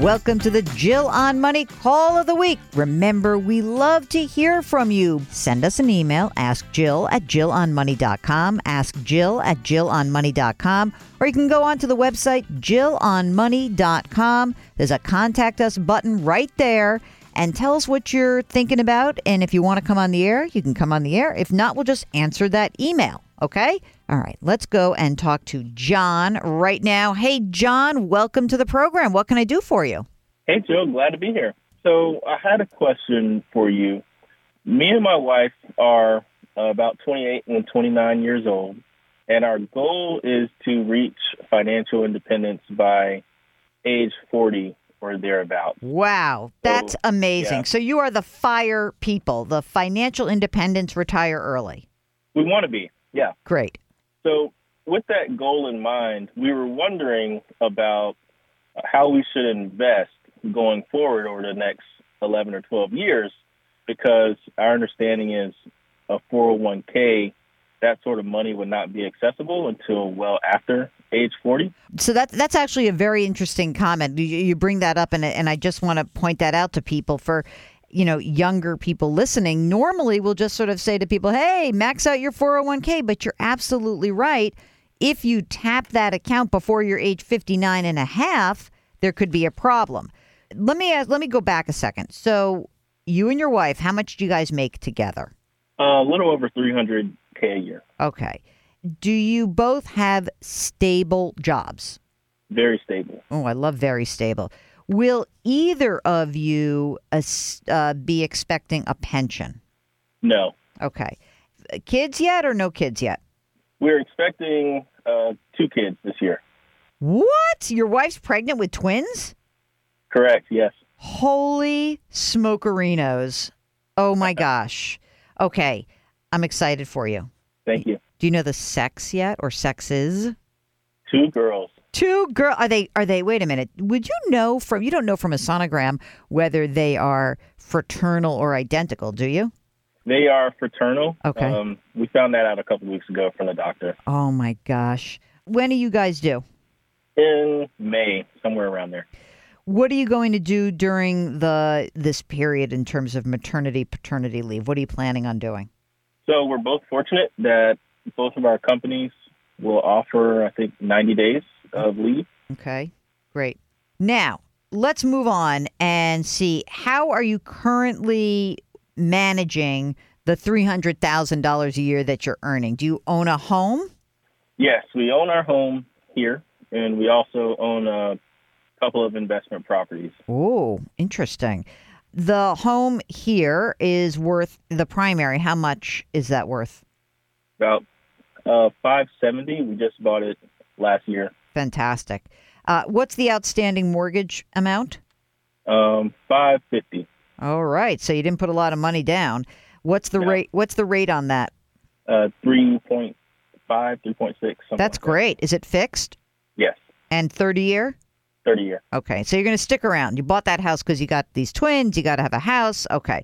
Welcome to the Jill on Money Call of the Week. Remember, we love to hear from you. Send us an email, ask Jill at jillonmoney.com, ask Jill at jillonmoney.com, or you can go onto the website jillonmoney.com. There's a contact us button right there and tell us what you're thinking about. And if you want to come on the air, you can come on the air. If not, we'll just answer that email. Okay? All right, let's go and talk to John right now. Hey, John, welcome to the program. What can I do for you? Hey, Joe, glad to be here. So, I had a question for you. Me and my wife are about 28 and 29 years old, and our goal is to reach financial independence by age 40 or thereabouts. Wow, that's So, amazing. yeah. So you are the fire people, the financial independence retire early. We want to be, yeah. Great. So, with that goal in mind, we were wondering about how we should invest going forward over the next 11 or 12 years because our understanding is a 401k, that sort of money would not be accessible until well after age 40. So that that's actually a very interesting comment. You, you bring that up, and and I just want to point that out to people for. You know, younger people listening, normally we'll just sort of say to people, hey, max out your 401k. But you're absolutely right. If you tap that account before you're age 59 and a half, there could be a problem. Let me ask, let me go back a second. So, you and your wife, how much do you guys make together? Uh, a little over 300k a year. Okay. Do you both have stable jobs? Very stable. Oh, I love very stable. Will either of you uh, uh, be expecting a pension? No. Okay. Kids yet or no kids yet? We're expecting uh, two kids this year. What? Your wife's pregnant with twins? Correct, yes. Holy smokerinos. Oh my gosh. Okay. I'm excited for you. Thank you. Do you know the sex yet or sexes? Two girls. Two girl are they are they wait a minute. Would you know from you don't know from a sonogram whether they are fraternal or identical, do you? They are fraternal. Okay. Um, we found that out a couple weeks ago from the doctor Oh my gosh. When do you guys due? in May, somewhere around there. What are you going to do during the this period in terms of maternity paternity leave? What are you planning on doing? So we're both fortunate that both of our companies will offer, I think, 90 days of leave. Okay. Great. Now, let's move on and see how are you currently managing the $300,000 a year that you're earning? Do you own a home? Yes, we own our home here, and we also own a couple of investment properties. Oh, interesting. The home here is worth the primary. How much is that worth? About uh, 570. We just bought it last year. Fantastic. Uh, what's the outstanding mortgage amount? Um, 550. All right. So you didn't put a lot of money down. What's the No. rate? What's the rate on that? Uh, 3.5, 3.6. That's like great. Is it fixed Yes, and 30 year? 30 year. Okay. So you're going to stick around. You bought that house because you got these twins. You got to have a house. Okay.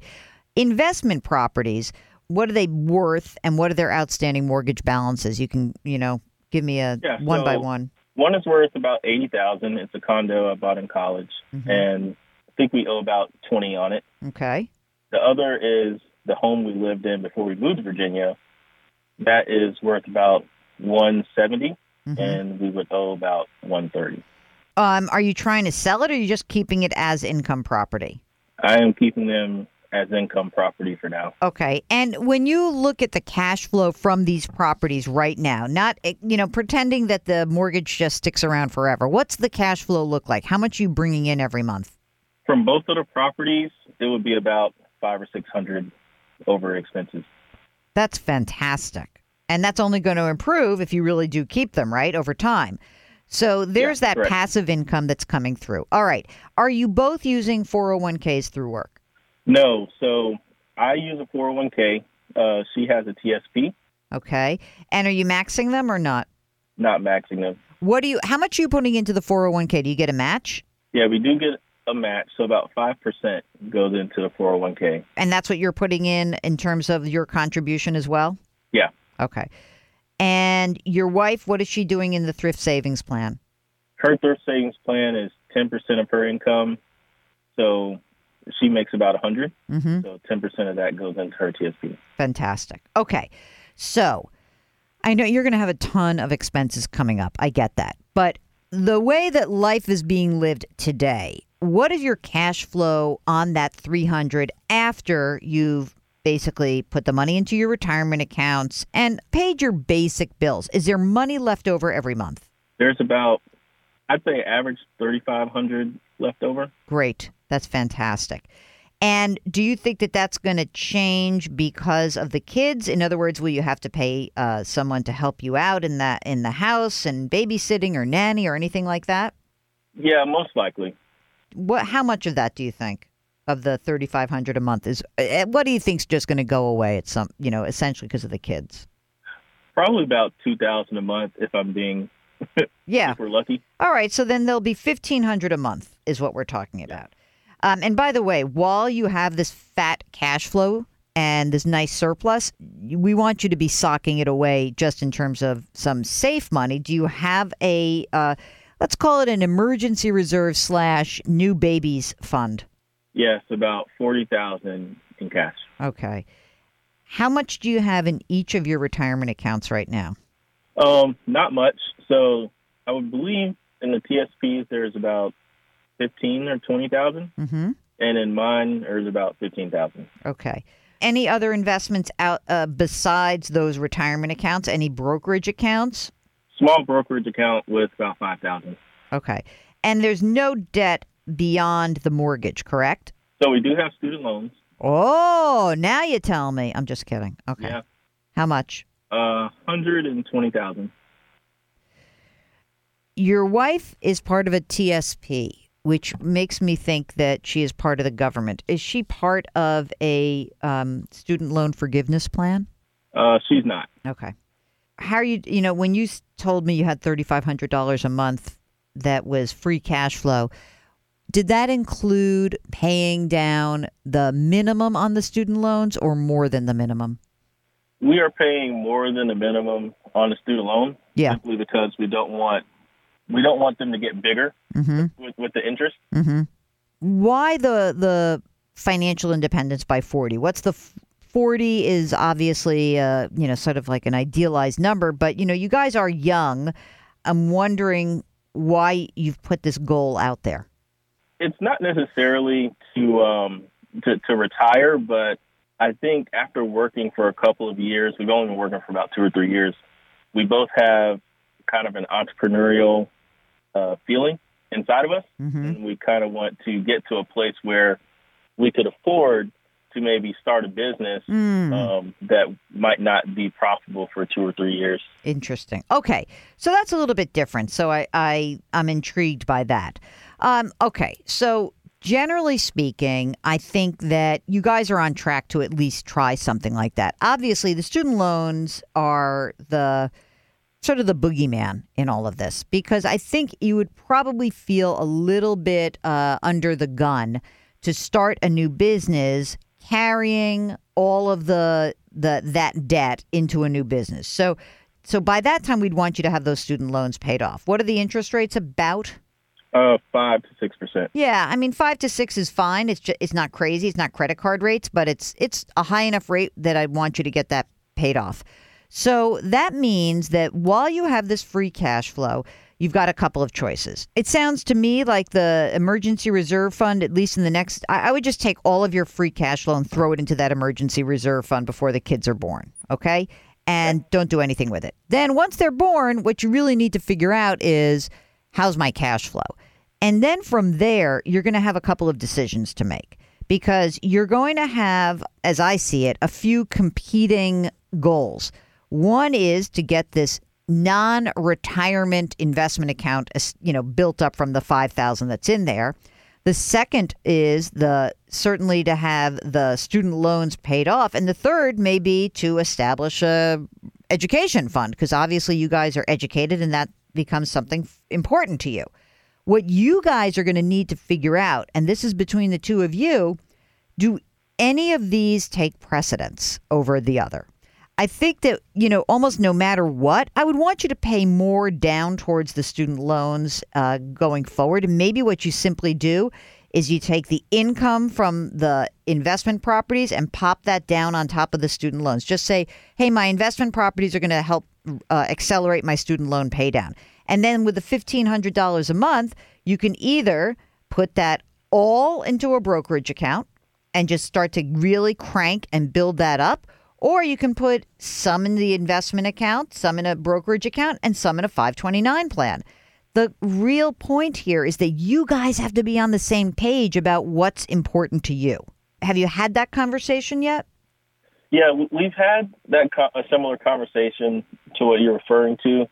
Investment properties. What are they worth, and what are their outstanding mortgage balances? You can, you know, give me a Yeah, one by one. One is worth about 80000 It's a condo I bought in college, Mhm. and I think we owe about 20 on it. Okay. The other is the home we lived in before we moved to Virginia. That is worth about 170 Mhm. and we would owe about 130 Um, are you trying to sell it, or are you just keeping it as income property? I am keeping them as income property for now. Okay. And when you look at the cash flow from these properties right now, not eh, you know pretending that the mortgage just sticks around forever, what's the cash flow look like? How much are you bringing in every month? From both of the properties, it would be about five or 600 over expenses. That's fantastic. And that's only going to improve if you really do keep them, right, over time. So there's Yeah, that correct. passive income that's coming through. All right. Are you both using 401ks through work? No, so I use a 401k. Uh, she has a TSP, Okay. And are you maxing them or not? not maxing them. What do you how much are you putting into the 401k? Do you get a match? Yeah, we do get a match, so about 5% goes into the 401k. And that's what you're putting in in terms of your contribution as well? Yeah. Okay. And your wife, what is she doing in the thrift savings plan? Her thrift savings plan is 10% of her income. So she makes about 100. Mm-hmm. So 10% of that goes into her TSP. Fantastic. Okay. So I know you're going to have a ton of expenses coming up. I get that. But the way that life is being lived today, what is your cash flow on that 300 after you've basically put the money into your retirement accounts and paid your basic bills? Is there money left over every month? There's about, I'd say, average 3,500 left over. Great. That's fantastic. And do you think that that's going to change because of the kids? In other words, will you have to pay uh, someone to help you out in that in the house and babysitting or nanny or anything like that? Yeah, most likely. What? How much of that do you think of the thirty five hundred a month is? uh, What do you think's just going to go away at some? You know, essentially because of the kids. Probably about 2,000 a month if I'm being Yeah. super lucky. All right. So then there'll be fifteen hundred a month is what we're talking about. Um, and by the way, while you have this fat cash flow and this nice surplus, we want you to be socking it away just in terms of some safe money. Do you have a uh, let's call it an emergency reserve slash new babies fund? Yes, about 40,000 in cash. Okay. How much do you have in each of your retirement accounts right now? Um, not much. So I would believe in the TSPs there's about 15 or 20,000. Mm-hmm. And in mine, there's about 15,000. Okay. Any other investments out uh, besides those retirement accounts? Any brokerage accounts? Small brokerage account with about 5,000. Okay. And there's no debt beyond the mortgage, correct? So we do have student loans. Oh, now you tell me. I'm just kidding. Okay. Yeah. How much? Uh, 120,000. Your wife is part of a TSP, which makes me think that she is part of the government. Is she part of a um, student loan forgiveness plan? Uh, she's not. Okay. How are you, you know, when you told me you had $3,500 a month that was free cash flow, did that include paying down the minimum on the student loans or more than the minimum? We are paying more than the minimum on the student loan Yeah. simply because we don't want we don't want them to get bigger Mm-hmm. with, with the interest. Mm-hmm. Why the the financial independence by 40? What's the f- 40 is obviously uh, you know sort of like an idealized number, but you know you guys are young. I'm wondering why you've put this goal out there. It's not necessarily to um, to, to retire, but I think after working for a couple of years, we've only been working for about two or three years. We both have kind of an entrepreneurial uh, feeling inside of us, Mm-hmm. and we kind of want to get to a place where we could afford to maybe start a business Mm. um, that might not be profitable for two or three years. Interesting. Okay, so that's a little bit different. So I, I I'm intrigued by that. Um, okay, so generally speaking, I think that you guys are on track to at least try something like that. Obviously, the student loans are the sort of the boogeyman in all of this because I think you would probably feel a little bit uh, under the gun to start a new business carrying all of the the that debt into a new business. So so by that time we'd want you to have those student loans paid off. What are the interest rates about? Uh, five to six percent. Yeah, I mean 5 to 6 is fine. It's just, it's not crazy. It's not credit card rates, but it's it's a high enough rate that I want you to get that paid off. So that means that while you have this free cash flow, you've got a couple of choices. It sounds to me like the emergency reserve fund, at least in the next, I, I would just take all of your free cash flow and throw it into that emergency reserve fund before the kids are born. Okay. And don't do anything with it. Then once they're born, what you really need to figure out is how's my cash flow? And then from there, you're going to have a couple of decisions to make because you're going to have, as I see it, a few competing goals. One is to get this non-retirement investment account, you know, built up from the 5000 that's in there. The second is the certainly to have the student loans paid off and the third may be to establish a education fund because obviously you guys are educated and that becomes something important to you. What you guys are going to need to figure out, and this is between the two of you, do any of these take precedence over the other? I think that, you know, almost no matter what, I would want you to pay more down towards the student loans uh, going forward. And maybe what you simply do is you take the income from the investment properties and pop that down on top of the student loans. Just say, hey, my investment properties are going to help uh, accelerate my student loan paydown. And then with the $1,500 a month, you can either put that all into a brokerage account and just start to really crank and build that up or you can put some in the investment account, some in a brokerage account, and some in a 529 plan. The real point here is that you guys have to be on the same page about what's important to you. Have you had that conversation yet? Yeah, we've had that a similar conversation to what you're referring to.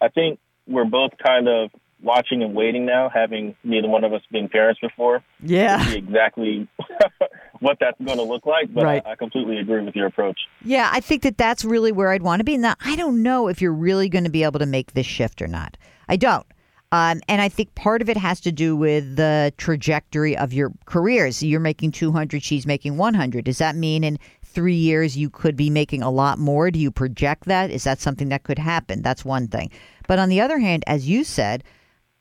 I think we're both kind of watching and waiting now, having neither one of us been parents before. Yeah. exactly what that's going to look like. But right. I, I, completely agree with your approach. Yeah, I think that that's really where I'd want to be. Now, I don't know if you're really going to be able to make this shift or not. I don't. Um, and I think part of it has to do with the trajectory of your careers. You're making 200, she's making 100. Does that mean in three years you could be making a lot more? Do you project that? Is that something that could happen? That's one thing. But on the other hand, as you said,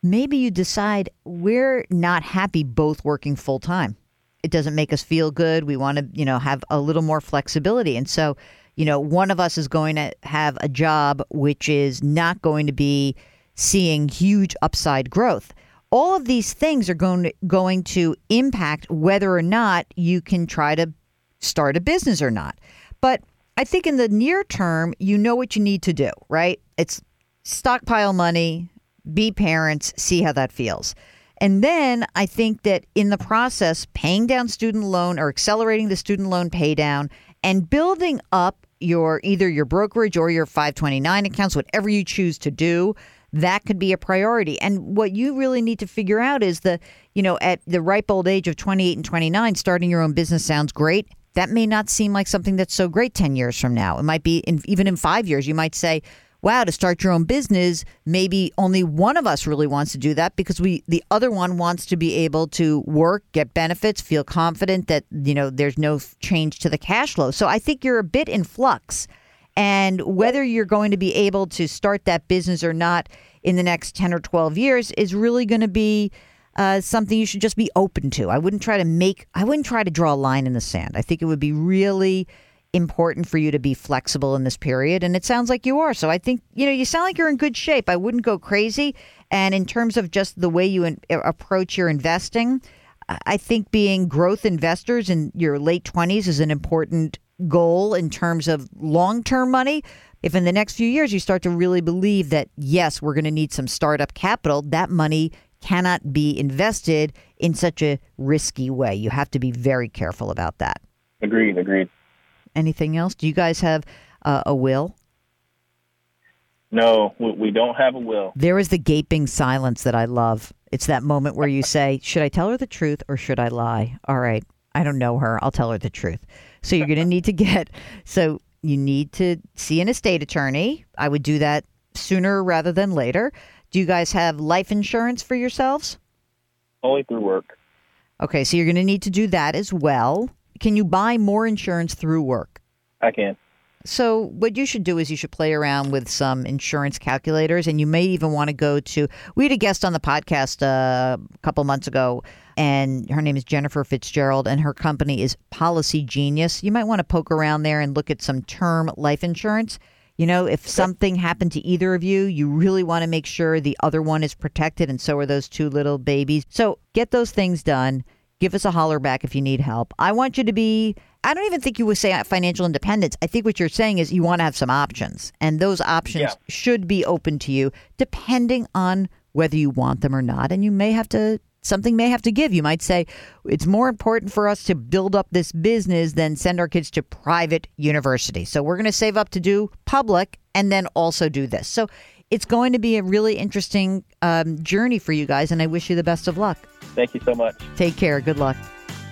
maybe you decide we're not happy both working full time. It doesn't make us feel good. We want to, you know, have a little more flexibility. And so, you know, one of us is going to have a job which is not going to be seeing huge upside growth. All of these things are going to, going to impact whether or not you can try to start a business or not. But I think in the near term, you know what you need to do, right? It's stockpile money, be parents, see how that feels. And then I think that in the process, paying down student loan or accelerating the student loan pay down and building up your either your brokerage or your 529 accounts, whatever you choose to do, that could be a priority. And what you really need to figure out is the, you know, at the ripe old age of 28 and 29, starting your own business sounds great. That may not seem like something that's so great 10 years from now. It might be in, even in five years, you might say, wow, to start your own business, maybe only one of us really wants to do that because we the other one wants to be able to work, get benefits, feel confident that, you know, there's no change to the cash flow. So I think you're a bit in flux. And whether you're going to be able to start that business or not in the next 10 or 12 years is really going to be uh, something you should just be open to. I wouldn't try to make, I wouldn't try to draw a line in the sand. I think it would be really important for you to be flexible in this period and it sounds like you are. So i think you know you sound like you're in good shape. I wouldn't go crazy. And in terms of just the way you in, uh, approach your investing i think being growth investors in your late 20s is an important goal in terms of long-term money. If in the next few years you start to really believe that yes we're going to need some startup capital that money cannot be invested in such a risky way. You have to be very careful about that. Agreed agreed Anything else? Do you guys have uh, a will? No, we don't have a will. There is the gaping silence that I love. It's that moment where you say, Should I tell her the truth or should I lie? All right, I don't know her. I'll tell her the truth. So you're going to need to get, so you need to see an estate attorney. I would do that sooner rather than later. Do you guys have life insurance for yourselves? Only through work. Okay, so you're going to need to do that as well can you buy more insurance through work? I can. So, what you should do is you should play around with some insurance calculators, and you may even want to go to. We had a guest on the podcast uh, a couple months ago, and her name is Jennifer Fitzgerald, and her company is Policygenius. You might want to poke around there and look at some term life insurance. You know, if something happened to either of you, you really want to make sure the other one is protected, and so are those two little babies. So, get those things done. Give us a holler back if you need help. I want you to be, I don't even think you would say financial independence. I think what you're saying is you want to have some options, and those options yeah. should be open to you depending on whether you want them or not. And you may have to, something may have to give. You might say, it's more important for us to build up this business than send our kids to private university. So we're going to save up to do public and then also do this. So it's going to be a really interesting um, journey for you guys, and I wish you the best of luck. Thank you so much. Take care. Good luck.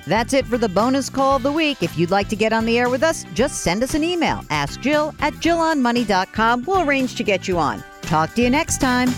That's it for the bonus call of the week. If you'd like to get on the air with us, just send us an email. Ask Jill at JillOnMoney.com. We'll arrange to get you on. Talk to you next time.